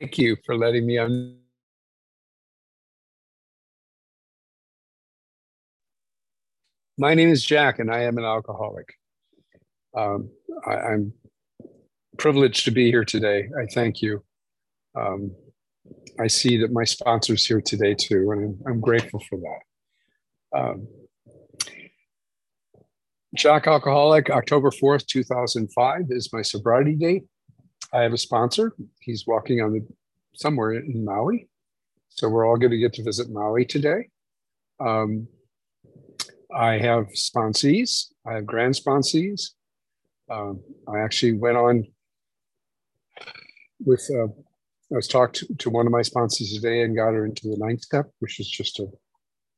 Thank you for letting me on. My name is Jack, and I am an alcoholic. Um, I, am privileged to be here today. I thank you. Um, I see that my sponsor's here today too, and I'm, I'm grateful for that. Um, Jack Alcoholic, October 4th, 2005 is my sobriety date. I have a sponsor. He's walking on the somewhere in Maui. So we're all going to get to visit Maui today. Um, I have sponsees. I have grand sponsees. Um, I actually went on with, uh, I was talked to, to, one of my sponsors today and got her into the ninth step, which is just a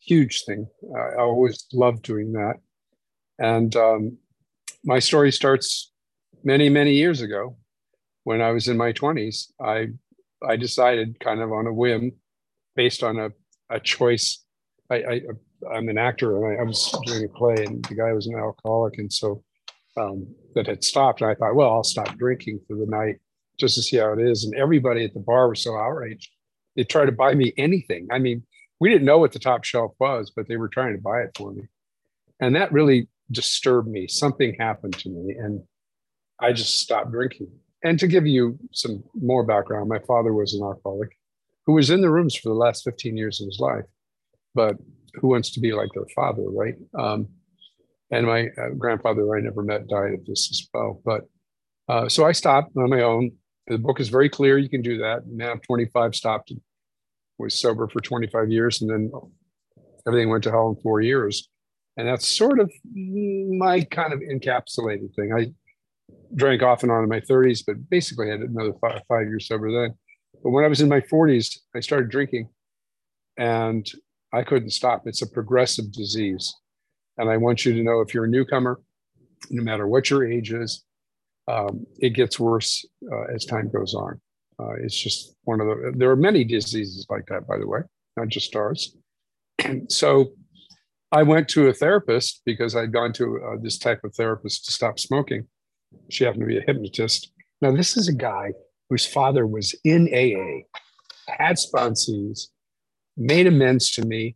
huge thing. I always love doing that. And um, my story starts many, many years ago when I was in my 20s. I, I decided kind of on a whim based on a, a choice. I, I, I'm an actor and I, I was doing a play and the guy was an alcoholic. And so um, that had stopped. And I thought, well, I'll stop drinking for the night just to see how it is. And everybody at the bar was so outraged. They tried to buy me anything. I mean, we didn't know what the top shelf was, but they were trying to buy it for me. And that really disturbed me. Something happened to me, and I just stopped drinking. And to give you some more background, my father was an alcoholic who was in the rooms for the last 15 years of his life. But who wants to be like their father, right? Um, and my uh, grandfather, who I never met, died of this as well. But uh, so I stopped on my own. The book is very clear. You can do that. Now, 25 stopped, was sober for 25 years, and then everything went to hell in four years. And that's sort of my kind of encapsulated thing. I drank off and on in my 30s, but basically had another five, five years sober then. But when I was in my 40s, I started drinking and I couldn't stop. It's a progressive disease. And I want you to know if you're a newcomer, no matter what your age is, um, it gets worse uh, as time goes on. Uh, it's just one of the, there are many diseases like that, by the way, not just ours. And so I went to a therapist because I'd gone to uh, this type of therapist to stop smoking. She happened to be a hypnotist. Now, this is a guy whose father was in AA, had sponsees, made amends to me.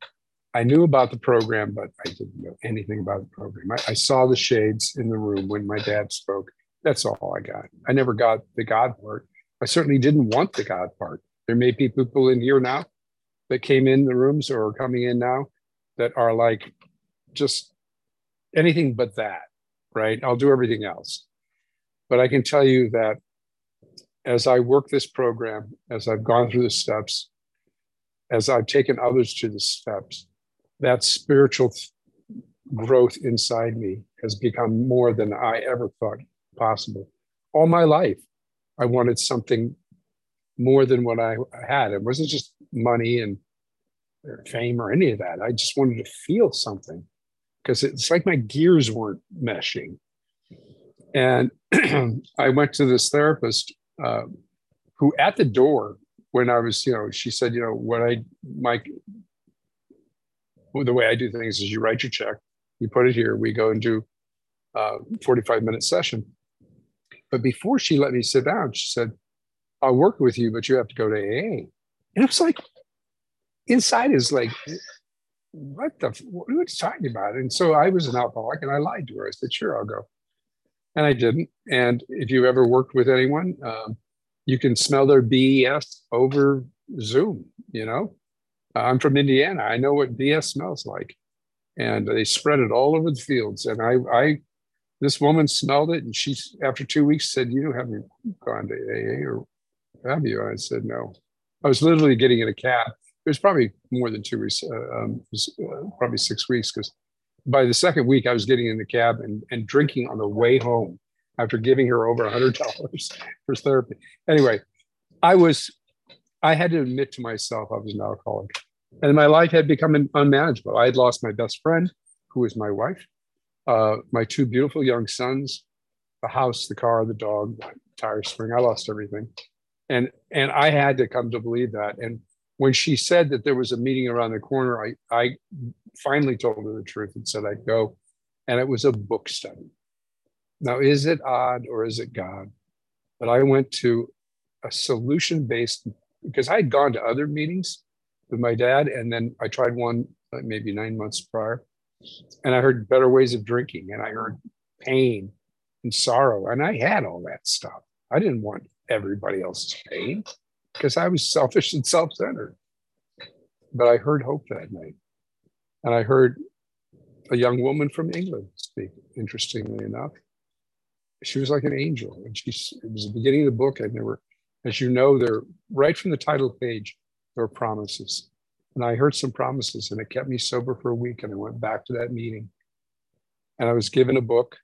I knew about the program, but I didn't know anything about the program. I, I saw the shades in the room when my dad spoke. That's all I got. I never got the God part. I certainly didn't want the God part. There may be people in here now that came in the rooms or are coming in now that are like just anything but that, right? I'll do everything else. But I can tell you that as I work this program, as I've gone through the steps, as I've taken others to the steps, that spiritual growth inside me has become more than I ever thought possible. All my life, I wanted something more than what I had. It wasn't just money and fame or any of that. I just wanted to feel something because it's like my gears weren't meshing. And I went to this therapist uh, who, at the door, when I was, you know, she said, you know, what I, my, the way I do things is you write your check, you put it here, we go and do a 45 minute session. But before she let me sit down, she said, I'll work with you, but you have to go to AA. And I was like, inside is like, what the, what are you talking about? And so I was an alcoholic and I lied to her. I said, sure, I'll go. And I didn't. And if you've ever worked with anyone, um, you can smell their BS over Zoom, you know? I'm from Indiana. I know what BS smells like. And they spread it all over the fields. And I, I, this woman smelled it and she, after two weeks, said, You haven't gone to AA or have you? I said, No. I was literally getting in a cab it was probably more than two weeks, uh, um, was, uh, probably six weeks, because by the second week I was getting in the cab and, and drinking on the way home after giving her over a hundred dollars for therapy. Anyway, I was, I had to admit to myself I was an alcoholic, and my life had become unmanageable. I had lost my best friend, who was my wife, uh, my two beautiful young sons, the house, the car, the dog, the tire spring. I lost everything, and and I had to come to believe that. And when she said that there was a meeting around the corner, I, I finally told her the truth and said I'd go. And it was a book study. Now, is it odd or is it God? But I went to a solution based because I had gone to other meetings with my dad, and then I tried one like maybe nine months prior, and I heard better ways of drinking, and I heard pain and sorrow, and I had all that stuff. I didn't want everybody else's pain because I was selfish and self-centered. But I heard hope that night, and I heard a young woman from England speak. Interestingly enough, she was like an angel, and she it was the beginning of the book, there were, as you know, there right from the title page, there were promises, and I heard some promises, and it kept me sober for a week, and I went back to that meeting, and I was given a book,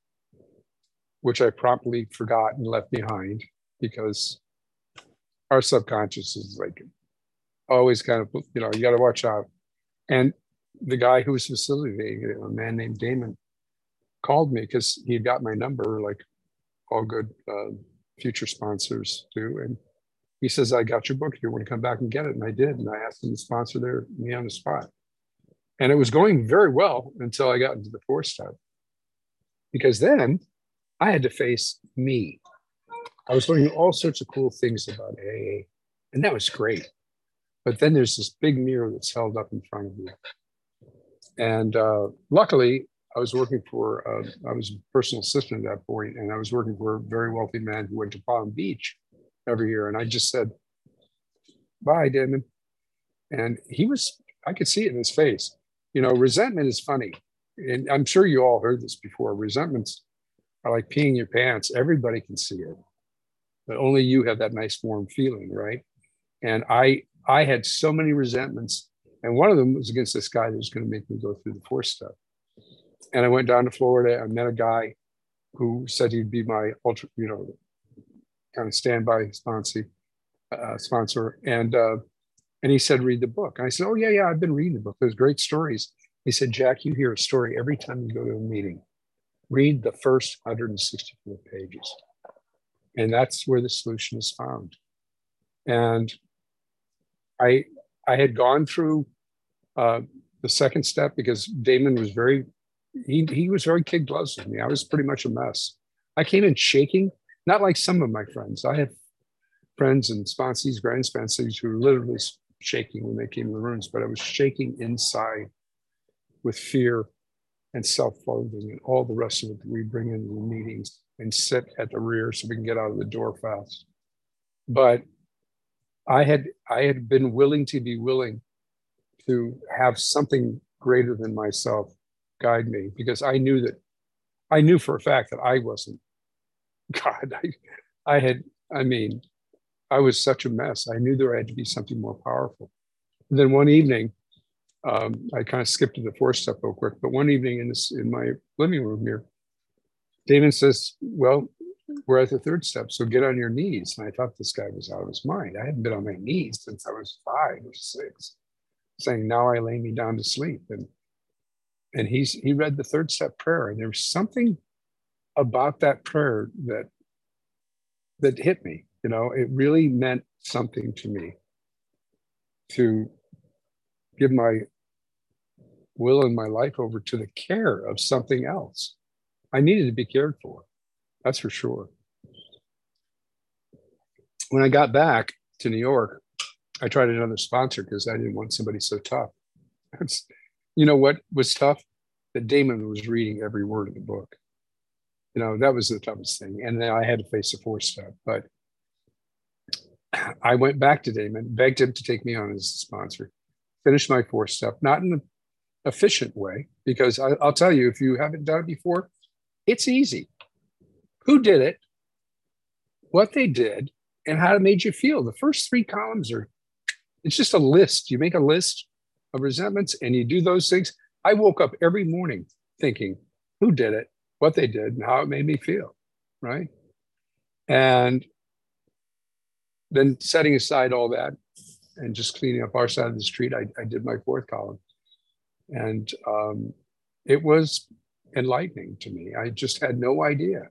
which I promptly forgot and left behind because our subconscious is like always kind of you know you got to watch out. And the guy who was facilitating it, a man named Damon, called me because he got my number, like all good uh, future sponsors do. And he says, I got your book. You want to come back and get it? And I did. And I asked him to sponsor their, me on the spot. And it was going very well until I got into the fourth step. Because then I had to face me. I was learning all sorts of cool things about AA, and that was great. But then there's this big mirror that's held up in front of you. And uh, luckily, I was working for, uh, I was a personal assistant at that point, and I was working for a very wealthy man who went to Palm Beach every year. And I just said, bye, Damon. And he was, I could see it in his face. You know, resentment is funny. And I'm sure you all heard this before. Resentments are like peeing your pants. Everybody can see it, but only you have that nice warm feeling, right? And I, I had so many resentments and one of them was against this guy that was going to make me go through the four step. And I went down to Florida. I met a guy who said he'd be my ultra, you know, kind of standby sponsor, uh, sponsor. And uh, and he said, read the book. And I said, oh yeah, yeah, I've been reading the book. There's great stories. He said, Jack, you hear a story every time you go to a meeting. Read the first 164 pages. And that's where the solution is found. And I I had gone through uh, the second step because Damon was very, he, he was very kid gloves with me. I was pretty much a mess. I came in shaking, not like some of my friends. I have friends and sponsees, grand sponsees who were literally shaking when they came to the rooms, but I was shaking inside with fear and self-loathing and all the rest of it that we bring into the meetings and sit at the rear so we can get out of the door fast. But I had I had been willing to be willing to have something greater than myself guide me because I knew that I knew for a fact that I wasn't God. I I had I mean I was such a mess. I knew there had to be something more powerful. And then one evening, um, I kind of skipped to the fourth step real quick. But one evening in this in my living room here, David says, "Well, we're at the third step. So get on your knees. And I thought this guy was out of his mind. I hadn't been on my knees since I was five or six, saying, Now I lay me down to sleep. And and he's he read the third step prayer. And there was something about that prayer that that hit me. You know, it really meant something to me to give my will and my life over to the care of something else. I needed to be cared for. That's for sure. When I got back to New York, I tried another sponsor because I didn't want somebody so tough. you know what was tough? That Damon was reading every word of the book. You know, that was the toughest thing. And then I had to face a four step. But I went back to Damon, begged him to take me on as a sponsor, finished my four step, not in an efficient way, because I, will tell you, if you haven't done it before, it's easy who did it, what they did, and how it made you feel. The first three columns are, it's just a list. You make a list of resentments and you do those things. I woke up every morning thinking, who did it, what they did, and how it made me feel, right? And then setting aside all that and just cleaning up our side of the street, I, I did my fourth column. And um, it was enlightening to me. I just had no idea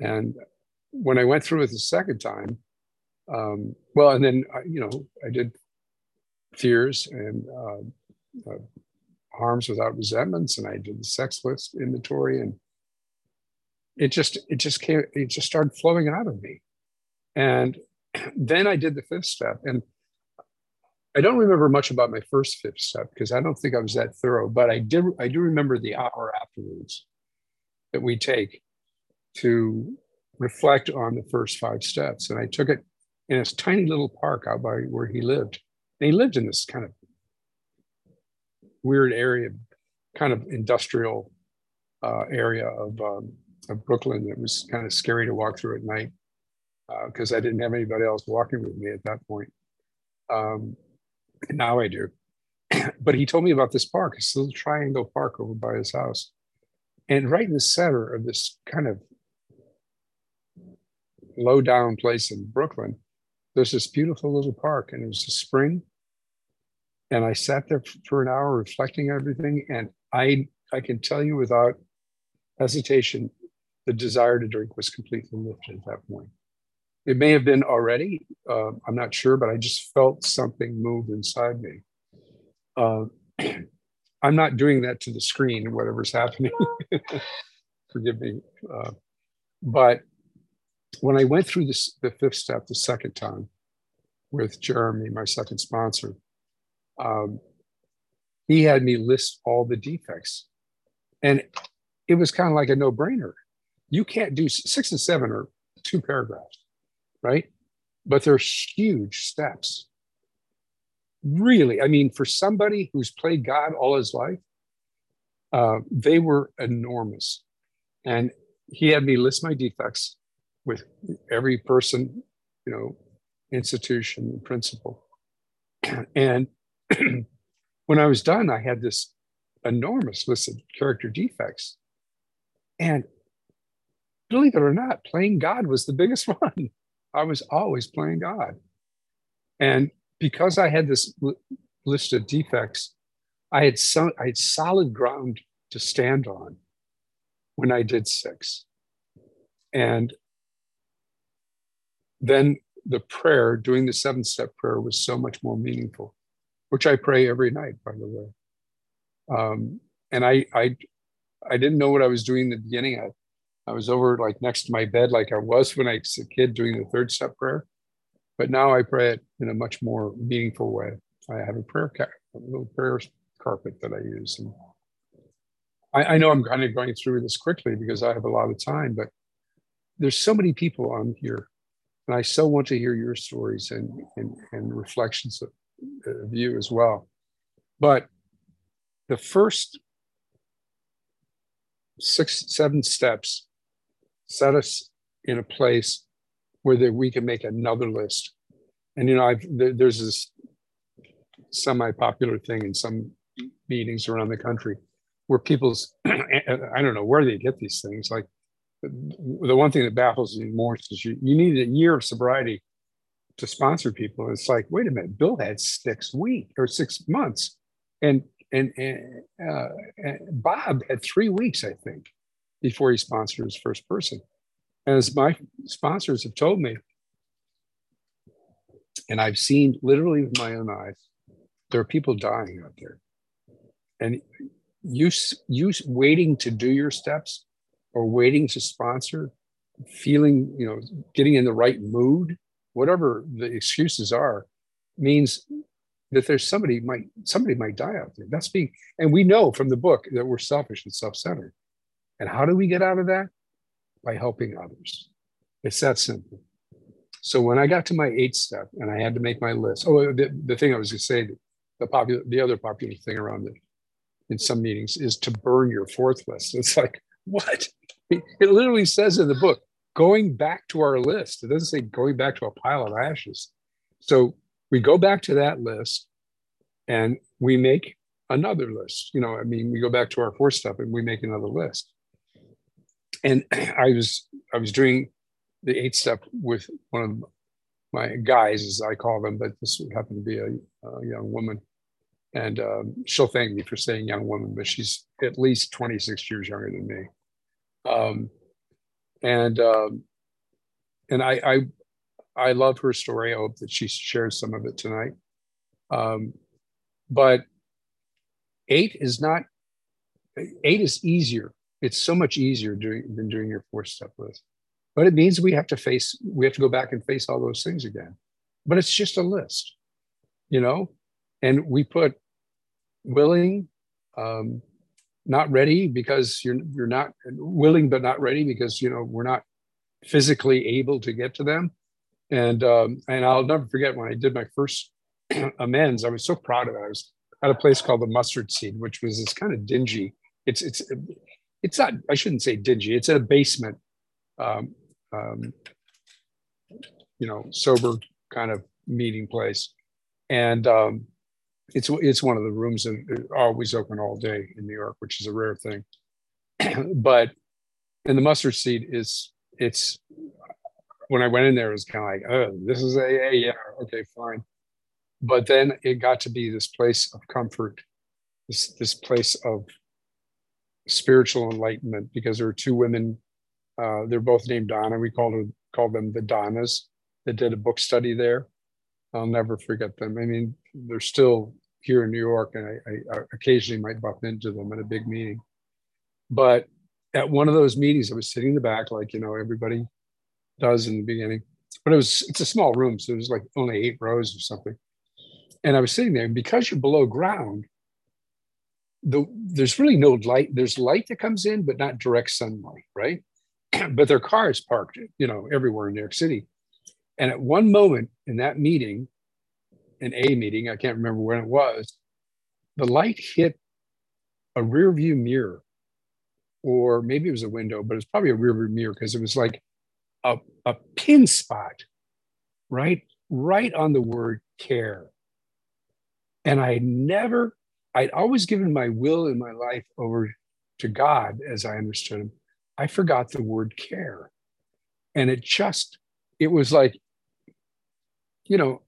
and when I went through it the second time, um, well, and then you know I did fears and uh, uh, harms without resentments, and I did the sex list inventory, and it just it just came it just started flowing out of me, and then I did the fifth step. And I don't remember much about my first fifth step because I don't think I was that thorough, but I did I do remember the hour afterwards that we take to reflect on the first five steps. And I took it in this tiny little park out by where he lived. And he lived in this kind of weird area, kind of industrial uh, area of, um, of Brooklyn that was kind of scary to walk through at night because uh, I didn't have anybody else walking with me at that point. Um, now I do. but he told me about this park, this little triangle park over by his house. And right in the center of this kind of low down place in Brooklyn, there's this beautiful little park, and it was a spring. And I sat there for an hour reflecting everything, and I I can tell you without hesitation, the desire to drink was completely lifted at that point. It may have been already, uh, I'm not sure, but I just felt something move inside me. Uh, I'm not doing that to the screen, whatever's happening. Forgive me. Uh, but when I went through this, the fifth step the second time with Jeremy, my second sponsor, um, he had me list all the defects. And it was kind of like a no brainer. You can't do six and seven or two paragraphs, right? But they're huge steps. Really, I mean, for somebody who's played God all his life, uh, they were enormous. And he had me list my defects with every person, you know, institution, principle. And when I was done, I had this enormous list of character defects. And believe it or not, playing God was the biggest one. I was always playing God. And because I had this list of defects, I had, so, I had solid ground to stand on when I did six. And then the prayer, doing the seven step prayer, was so much more meaningful, which I pray every night, by the way. Um, and I, I, I didn't know what I was doing in the beginning. I, I was over like next to my bed, like I was when I was a kid doing the third step prayer. But now I pray it in a much more meaningful way. I have a prayer, ca- a little prayer carpet that I use. And I, I know I'm kind of going through this quickly because I have a lot of time, but there's so many people on here and I so want to hear your stories and, and, and reflections of, of you as well. But the first six, seven steps set us in a place where that we can make another list. And you know, I've there, there's this semi-popular thing in some meetings around the country where people's I don't know where they get these things like the one thing that baffles me more is you, you need a year of sobriety to sponsor people. It's like, wait a minute, Bill had six weeks or six months, and and, and, uh, and Bob had three weeks, I think, before he sponsored his first person. As my sponsors have told me, and I've seen literally with my own eyes, there are people dying out there, and you you waiting to do your steps or waiting to sponsor, feeling, you know, getting in the right mood, whatever the excuses are, means that there's somebody might somebody might die out there. That's being, and we know from the book that we're selfish and self-centered. And how do we get out of that? By helping others. It's that simple. So when I got to my eighth step and I had to make my list, oh, the, the thing I was going to say, the popular, the other popular thing around it in some meetings is to burn your fourth list. It's like, what? It literally says in the book, going back to our list. It doesn't say going back to a pile of ashes. So we go back to that list and we make another list. You know, I mean, we go back to our fourth step and we make another list. And I was I was doing the eighth step with one of my guys, as I call them, but this happened to be a, a young woman. And um, she'll thank me for saying young woman, but she's at least 26 years younger than me. Um, and um, and I, I I love her story. I hope that she shares some of it tonight. Um, but eight is not eight is easier. It's so much easier doing than doing your four step list. but it means we have to face we have to go back and face all those things again but it's just a list you know and we put willing um, not ready because you're you're not willing but not ready because you know we're not physically able to get to them. And um, and I'll never forget when I did my first amends I was so proud of it. I was at a place called the mustard seed which was this kind of dingy it's it's it's not I shouldn't say dingy it's a basement um, um, you know sober kind of meeting place. And um, it's it's one of the rooms that always open all day in New York, which is a rare thing. but and the mustard seed is it's when I went in there, it was kind of like, oh, this is AA, yeah, okay, fine. But then it got to be this place of comfort, this this place of spiritual enlightenment, because there were two women, uh, they're both named Donna. We called them called them the Donnas that did a book study there. I'll never forget them. I mean, they're still here in New York, and I, I occasionally might bump into them at a big meeting. But at one of those meetings, I was sitting in the back, like you know everybody does in the beginning. But it was it's a small room, so it was like only eight rows or something. And I was sitting there, and because you're below ground, the, there's really no light. There's light that comes in, but not direct sunlight, right? but their cars parked, you know, everywhere in New York City. And at one moment in that meeting, an A meeting, I can't remember when it was, the light hit a rear view mirror, or maybe it was a window, but it's probably a rear view mirror because it was like a, a pin spot, right? Right on the word care. And I never, I'd always given my will in my life over to God as I understood him. I forgot the word care. And it just, it was like, you know,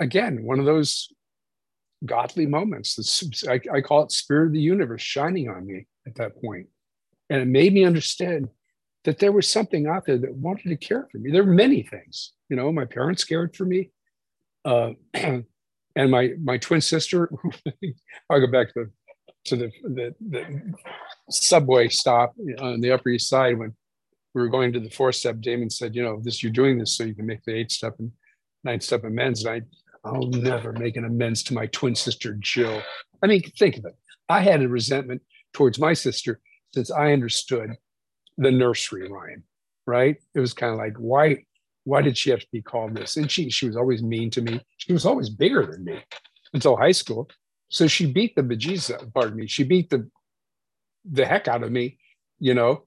again, one of those godly moments. I, I call it spirit of the universe shining on me at that point. And it made me understand that there was something out there that wanted to care for me. There were many things, you know, my parents cared for me. Uh, and my my twin sister, I'll go back to, to the, the, the subway stop on the Upper East Side when we were going to the four step. Damon said, you know, this you're doing this so you can make the eight step and nine step amends. And I I'll never make an amends to my twin sister, Jill. I mean, think of it. I had a resentment towards my sister since I understood the nursery rhyme, right? It was kind of like, why, why did she have to be called this? And she, she was always mean to me. She was always bigger than me until high school. So she beat the bejesus, pardon me, she beat the, the heck out of me, you know,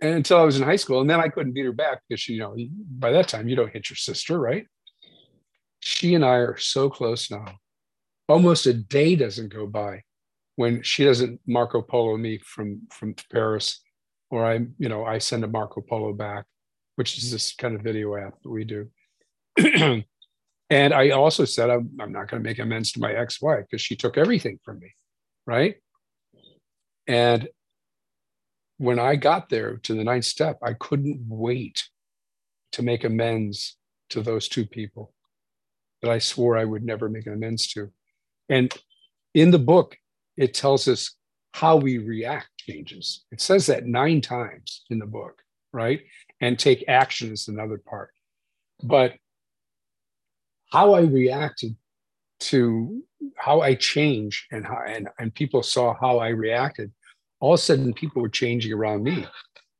until I was in high school. And then I couldn't beat her back because, you know, by that time you don't hit your sister, right? She and I are so close now. Almost a day doesn't go by when she doesn't Marco Polo me from from Paris, or I you know I send a Marco Polo back, which is this kind of video app that we do. and I also said I'm, I'm not going to make amends to my ex-wife because she took everything from me, right? And when I got there to the ninth step, I couldn't wait to make amends to those two people that I swore I would never make an amends to. And in the book, it tells us how we react changes. It says that nine times in the book, right? And take action is another part. But how I reacted to how I change and how and, and people saw how I reacted, all of a sudden people were changing around me.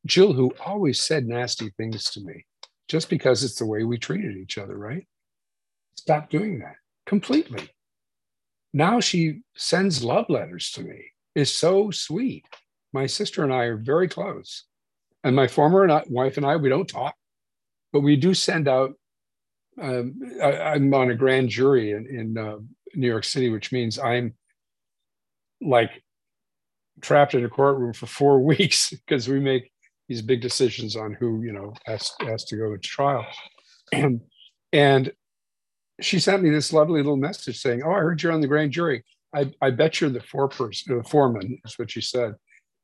Jill, who always said nasty things to me, just because it's the way we treated each other, right? Stop doing that completely. Now she sends love letters to me. Is so sweet. My sister and I are very close. And my former wife and I, we don't talk, but we do send out. Um, I, am on a grand jury in, in uh, New York City, which means I'm like trapped in a courtroom for four weeks because we make these big decisions on who you know has has to go to trial and and she sent me this lovely little message saying, "Oh, I heard you're on the grand jury. I, I bet you're the foreperson, the foreman." Is what she said,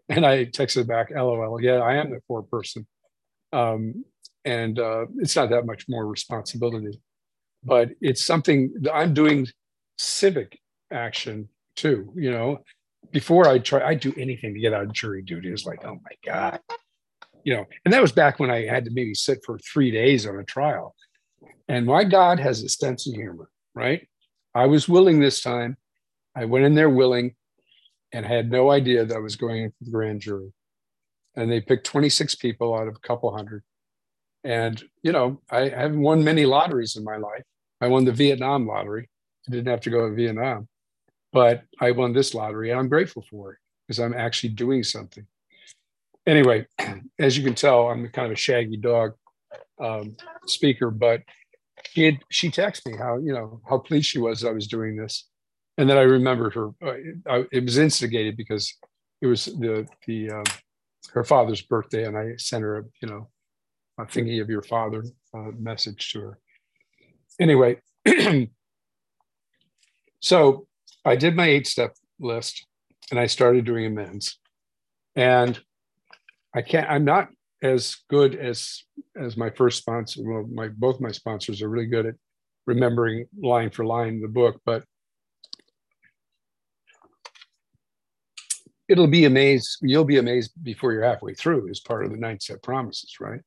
and I texted back, "LOL. Yeah, I am the foreperson, um, and uh, it's not that much more responsibility, but it's something I'm doing civic action too. You know, before I try, I do anything to get out of jury duty. It's like, oh my god, you know, and that was back when I had to maybe sit for three days on a trial. And my God has a sense of humor, right? I was willing this time. I went in there willing and had no idea that I was going into the grand jury. And they picked 26 people out of a couple hundred. And, you know, I haven't won many lotteries in my life. I won the Vietnam lottery. I didn't have to go to Vietnam, but I won this lottery and I'm grateful for it because I'm actually doing something. Anyway, as you can tell, I'm kind of a shaggy dog um, speaker, but she had, she texted me how, you know, how pleased she was that I was doing this. And then I remembered her, uh, I, it was instigated because it was the, the, um, her father's birthday and I sent her, a, you know, a thinking of your father uh, message to her. Anyway, so I did my eight step list and I started doing amends. And I can't, I'm not as good as as my first sponsor. Well, my both my sponsors are really good at remembering line for line the book, but it'll be amazed, you'll be amazed before you're halfway through as part of the nine set promises, right?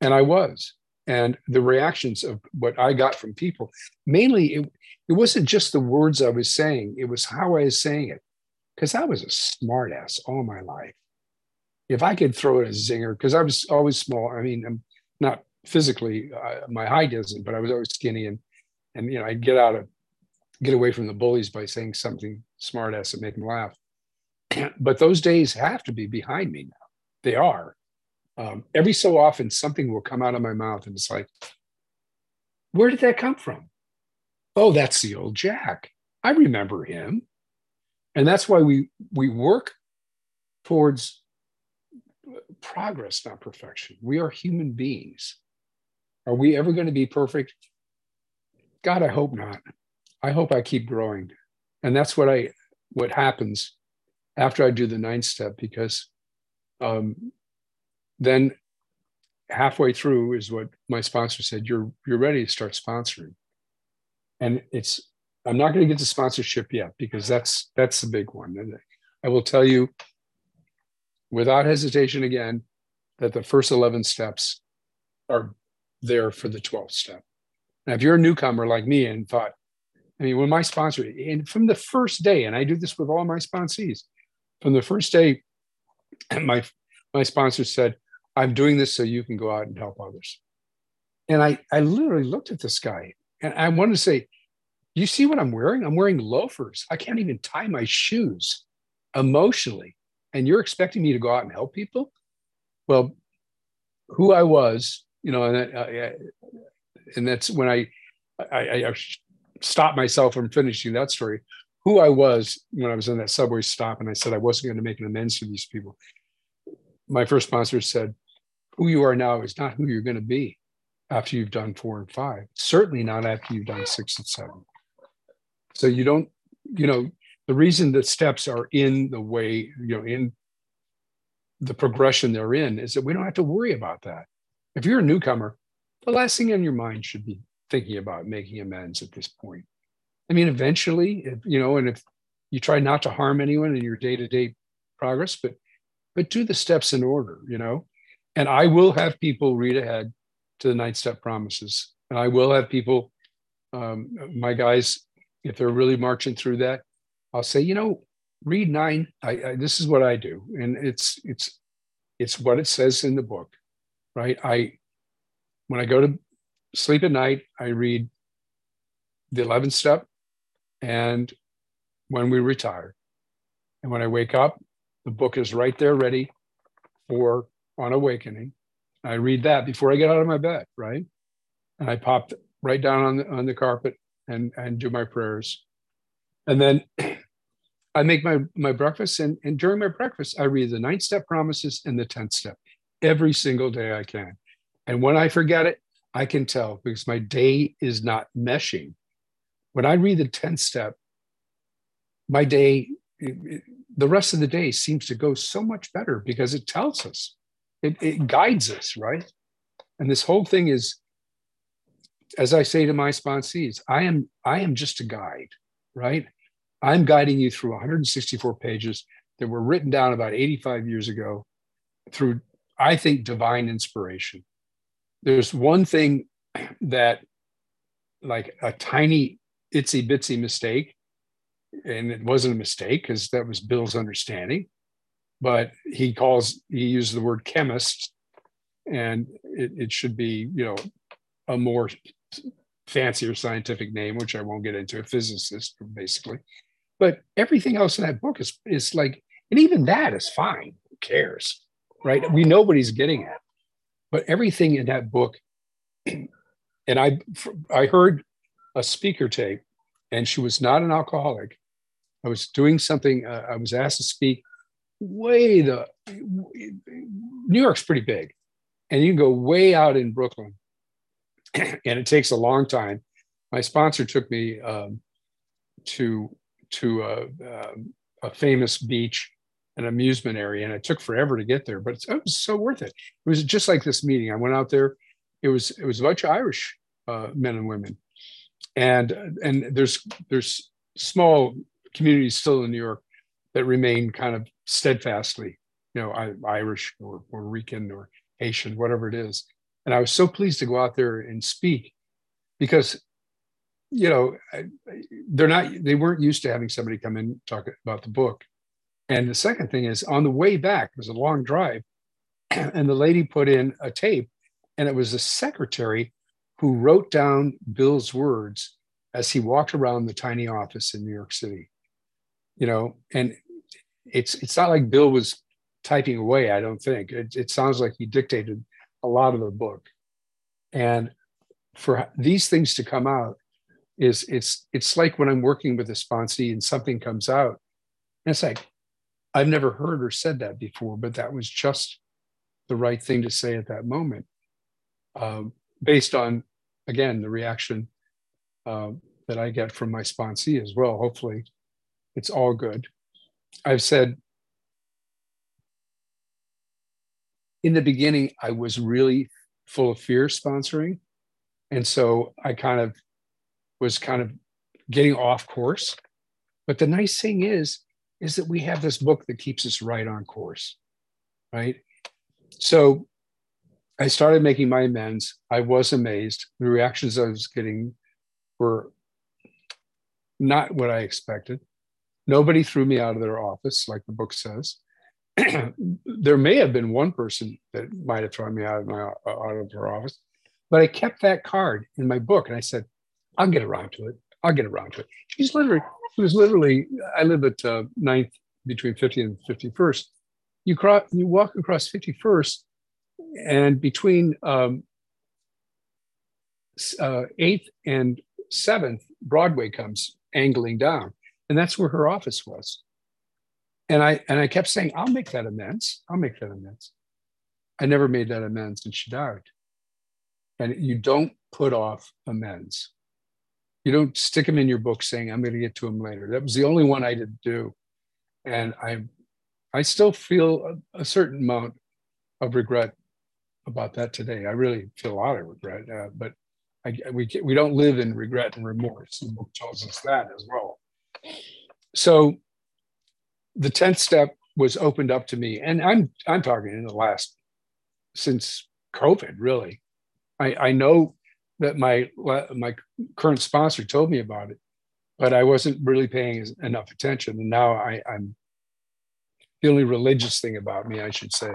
And I was. And the reactions of what I got from people, mainly it, it wasn't just the words I was saying, it was how I was saying it. Because I was a smartass all my life. If I could throw it a zinger, because I was always small. I mean, I'm not physically, uh, my height isn't, but I was always skinny, and and you know, I'd get out of, get away from the bullies by saying something smartass and make them laugh. but those days have to be behind me now. They are um, every so often something will come out of my mouth and it's like, where did that come from? Oh, that's the old Jack. I remember him. And that's why we we work towards progress, not perfection. We are human beings. Are we ever going to be perfect? God, I hope not. I hope I keep growing. And that's what I what happens after I do the ninth step because um, then halfway through is what my sponsor said you're you're ready to start sponsoring and it's i'm not going to get to sponsorship yet because that's that's the big one and i will tell you without hesitation again that the first 11 steps are there for the 12th step now if you're a newcomer like me and thought i mean when my sponsor and from the first day and i do this with all my sponsees from the first day my my sponsor said I'm doing this so you can go out and help others. And I, I literally looked at this guy and I wanted to say, You see what I'm wearing? I'm wearing loafers. I can't even tie my shoes emotionally. And you're expecting me to go out and help people? Well, who I was, you know, and, that, uh, and that's when I, I, I stopped myself from finishing that story. Who I was when I was in that subway stop and I said I wasn't going to make an amends to these people. My first sponsor said, who you are now is not who you're going to be after you've done four and five. Certainly not after you've done six and seven. So you don't, you know, the reason that steps are in the way, you know, in the progression they're in is that we don't have to worry about that. If you're a newcomer, the last thing on your mind should be thinking about making amends at this point. I mean, eventually, if, you know, and if you try not to harm anyone in your day-to-day progress, but but do the steps in order, you know. And I will have people read ahead to the nine step promises. And I will have people, um, my guys, if they're really marching through that, I'll say, you know, read nine. I, I, this is what I do, and it's it's it's what it says in the book, right? I when I go to sleep at night, I read the 11th step, and when we retire, and when I wake up, the book is right there ready for on awakening. I read that before I get out of my bed, right? And I pop right down on the on the carpet and and do my prayers. And then I make my my breakfast and, and during my breakfast, I read the ninth step promises and the 10th step every single day I can. And when I forget it, I can tell because my day is not meshing. When I read the 10th step, my day, the rest of the day seems to go so much better because it tells us it, it guides us, right? And this whole thing is, as I say to my sponsees, I am I am just a guide, right? I'm guiding you through 164 pages that were written down about 85 years ago through I think, divine inspiration. There's one thing that, like a tiny itsy bitsy mistake, and it wasn't a mistake because that was Bill's understanding, but he calls, he uses the word chemist, and it, it should be, you know, a more fancier scientific name, which I won't get into, a physicist, basically. But everything else in that book is is like, and even that is fine. Who cares? Right? We know what he's getting at. But everything in that book, and I I heard a speaker tape, and she was not an alcoholic. I was doing something, uh, I was asked to speak way the New York's pretty big. And you can go way out in Brooklyn and it takes a long time. My sponsor took me um, to to a, um, a, famous beach, an amusement area, and it took forever to get there, but it was so worth it. It was just like this meeting. I went out there. It was it was a bunch of Irish uh, men and women, and and there's there's small communities still in New York that remain kind of steadfastly, you know, Irish or Puerto Rican or Haitian, whatever it is. And I was so pleased to go out there and speak because, you know, they're not, they weren't used to having somebody come in talk about the book. And the second thing is on the way back, it was a long drive, and the lady put in a tape, and it was the secretary who wrote down Bill's words as he walked around the tiny office in New York City. You know, and it's it's not like Bill was typing away. I don't think it, it sounds like he dictated a lot of the book. And for these things to come out is it's it's like when I'm working with a sponsee and something comes out, and it's like, I've never heard or said that before, but that was just the right thing to say at that moment. Um, based on again the reaction uh, that I get from my sponsee as well. Hopefully, it's all good. I've said in the beginning, I was really full of fear sponsoring. And so I kind of was kind of getting off course. But the nice thing is, is that we have this book that keeps us right on course, right? So I started making my amends. I was amazed. The reactions I was getting were not what I expected. Nobody threw me out of their office, like the book says. there may have been one person that might have thrown me out of my out of her office, but I kept that card in my book, and I said, "I'll get around to it. I'll get around to it." She's literally, it was literally. I live at uh, ninth between 50 and 51st. You cross, you walk across 51st, and between um, uh, eighth and seventh, Broadway comes angling down, and that's where her office was and I and I kept saying, I'll make that amends. I'll make that amends. I never made that amends, and she died. And you don't put off amends. You don't stick them in your book saying, I'm going to get to them later. That was the only one I didn't do. And I I still feel a, a certain amount of regret about that today. I really feel a lot of regret, uh, but I, we we don't live in regret and remorse. The book tells us that as well. So the 10th step was opened up to me and i'm i'm talking in the last since covid really i i know that my my current sponsor told me about it but i wasn't really paying enough attention. And now i i'm the only religious thing about me i should say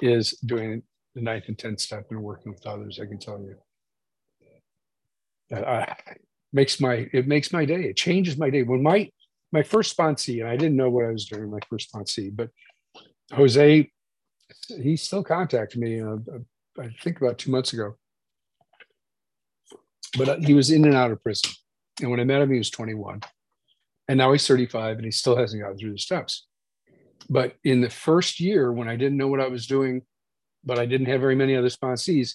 is doing the ninth and 10th step and working with others i can tell you. That I, makes my it makes my day. It changes my day. When my my first sponsee, and I didn't know what I was doing my first sponsee, but Jose, he still contacted me, uh, I think about two months ago. But uh, he was in and out of prison. And when I met him, he was 21. And now he's 35 and he still hasn't gotten through the steps. But in the first year, when I didn't know what I was doing, but I didn't have very many other sponsees,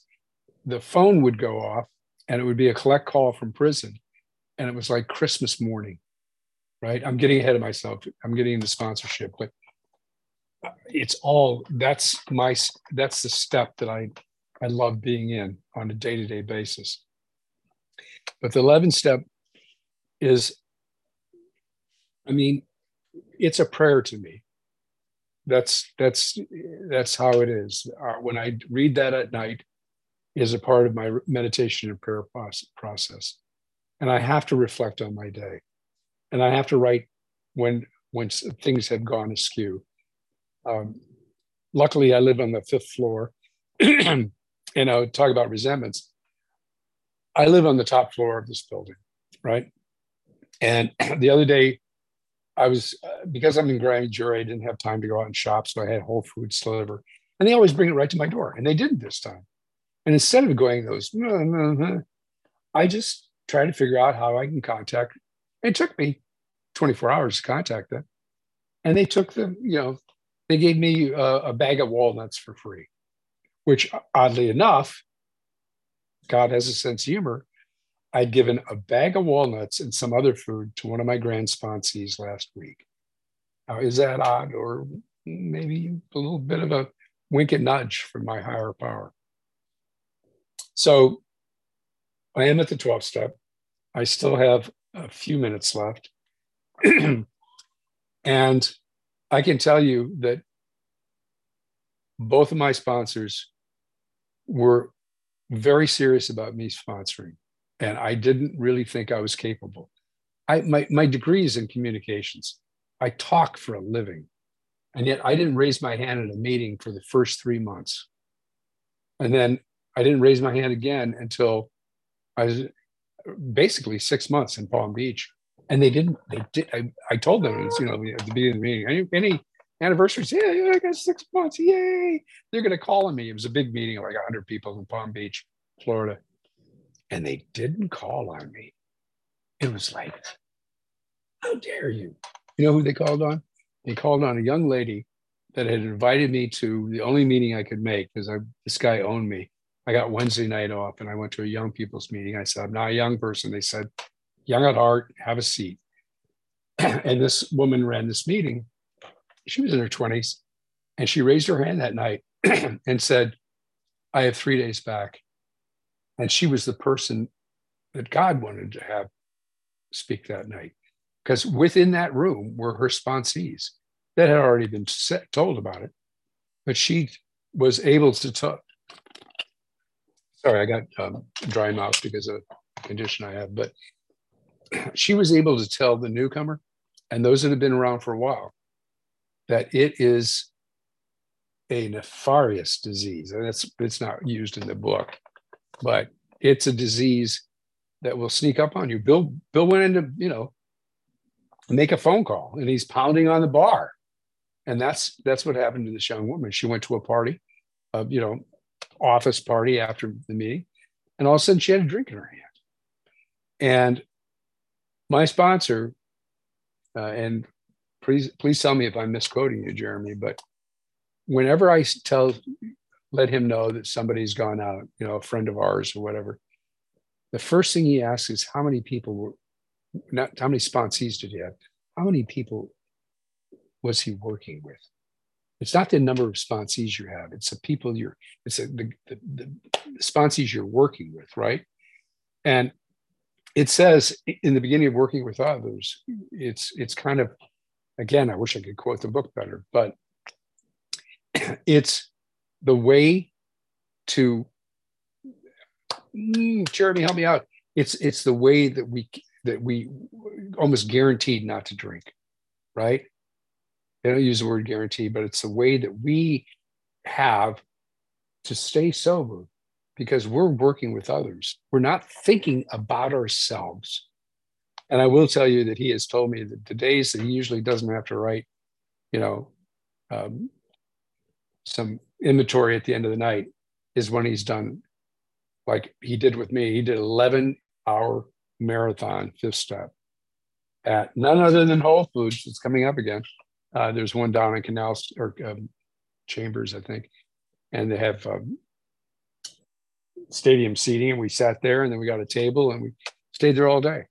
the phone would go off and it would be a collect call from prison. And it was like Christmas morning right? I'm getting ahead of myself. I'm getting into sponsorship, but it's all that's my that's the step that I I love being in on a day-to-day basis. But the 11th step is I mean, it's a prayer to me that's that's that's how it is. Uh, when I read that at night, is a part of my meditation and prayer process, and I have to reflect on my day, and I have to write when when things have gone askew. Um, luckily, I live on the fifth floor, and I would talk about resentments. I live on the top floor of this building, right? And the other day, I was uh, because I'm in grand jury, I didn't have time to go out and shop, so I had Whole Foods deliver, and they always bring it right to my door, and they didn't this time. And instead of going those, I just tried to figure out how I can contact. It took me 24 hours to contact them, and they took the, you know, they gave me a, a bag of walnuts for free, which oddly enough, God has a sense of humor. I'd given a bag of walnuts and some other food to one of my grand sponsees last week. Now, is that odd or maybe a little bit of a wink and nudge from my higher power? So I am at the 12th step. I still have a few minutes left. and I can tell you that both of my sponsors were very serious about me sponsoring and I didn't really think I was capable. I my my degree is in communications. I talk for a living, and yet I didn't raise my hand at a meeting for the first three months, and then I didn't raise my hand again until I was basically six months in Palm Beach, and they didn't. They did. I, I told them it's you know at the beginning of the meeting. Any, any anniversaries? Yeah, yeah, I got six months. Yay! They're going to call on me. It was a big meeting, of like hundred people in Palm Beach, Florida and they didn't call on me. It was like, how dare you? You know who they called on? They called on a young lady that had invited me to the only meeting I could make because this guy owned me. I got Wednesday night off and I went to a young people's meeting. I said, I'm not a young person. They said, young at heart, have a seat. and this woman ran this meeting. She was in her 20s and she raised her hand that night and said, I have three days back. And she was the person that God wanted to have speak that night. Because within that room were her sponsees that had already been set, told about it. But she was able to talk. Sorry, I got um, dry mouth because of condition I have. But she was able to tell the newcomer and those that have been around for a while that it is a nefarious disease. And it's, it's not used in the book but it's a disease that will sneak up on you. Bill Bill went into you know make a phone call and he's pounding on the bar, and that's that's what happened to this young woman. She went to a party, a you know office party after the meeting, and all of a sudden she had a drink in her hand, and my sponsor, uh, and please please tell me if I'm misquoting you, Jeremy, but whenever I tell let him know that somebody's gone out, you know, a friend of ours or whatever. The first thing he asks is how many people were not how many sponsees did he have? How many people was he working with? It's not the number of sponsees you have, it's the people you're, it's a, the, the, the sponsees you're working with, right? And it says in the beginning of working with others, it's it's kind of again, I wish I could quote the book better, but it's the way to mm, Jeremy, help me out. It's it's the way that we that we almost guaranteed not to drink, right? They don't use the word guarantee, but it's the way that we have to stay sober because we're working with others. We're not thinking about ourselves. And I will tell you that he has told me that the days that he usually doesn't have to write, you know, um, some inventory at the end of the night is when he's done like he did with me. He did 11 hour marathon fifth step at none other than Whole Foods. It's coming up again. Uh, there's one down in Canal or um, Chambers, I think, and they have um, stadium seating. And we sat there, and then we got a table, and we stayed there all day.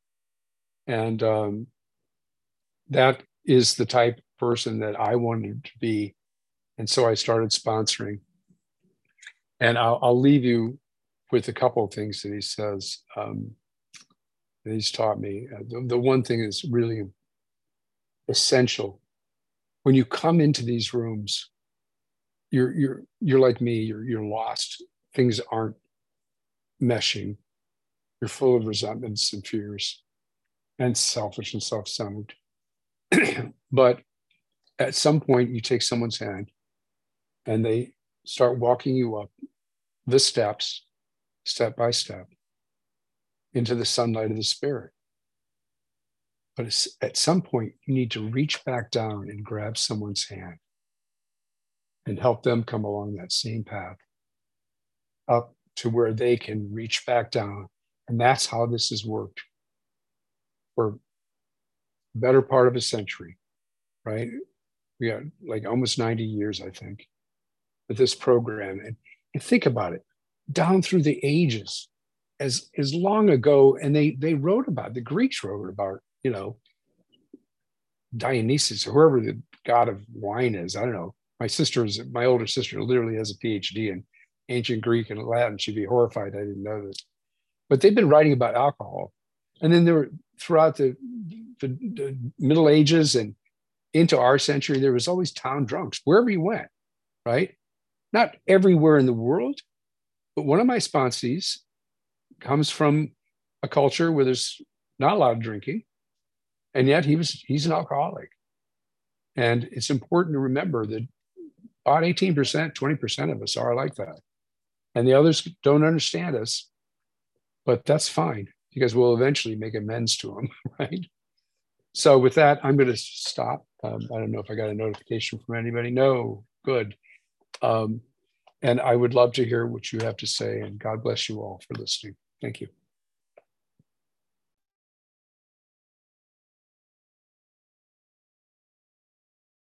And um, that is the type person that I wanted to be and so I started sponsoring. And I'll, I'll leave you with a couple of things that he says um, that he's taught me. Uh, the, the one thing is really essential when you come into these rooms, you're you're you're like me. You're you're lost. Things aren't meshing. You're full of resentments and fears, and selfish and self-centered. but at some point, you take someone's hand, and they start walking you up the steps, step by step, into the sunlight of the spirit. But at some point, you need to reach back down and grab someone's hand and help them come along that same path up to where they can reach back down. And that's how this has worked for better part of a century, right? We got like almost 90 years, I think, with this program. And, and think about it down through the ages, as as long ago, and they they wrote about the Greeks wrote about you know Dionysus, whoever the god of wine is. I don't know. My sister is my older sister literally has a PhD in ancient Greek and Latin. She'd be horrified I didn't know this. But they've been writing about alcohol, and then there were throughout the, the, the Middle Ages and into our century, there was always town drunks wherever you went, right? Not everywhere in the world, but one of my sponsees comes from a culture where there's not a lot of drinking, and yet he was he's an alcoholic. And it's important to remember that about 18%, 20% of us are like that. And the others don't understand us, but that's fine because we'll eventually make amends to them, right? So with that, I'm going to stop. Um, I don't know if I got a notification from anybody. No, good. Um, and I would love to hear what you have to say. And God bless you all for listening. Thank you.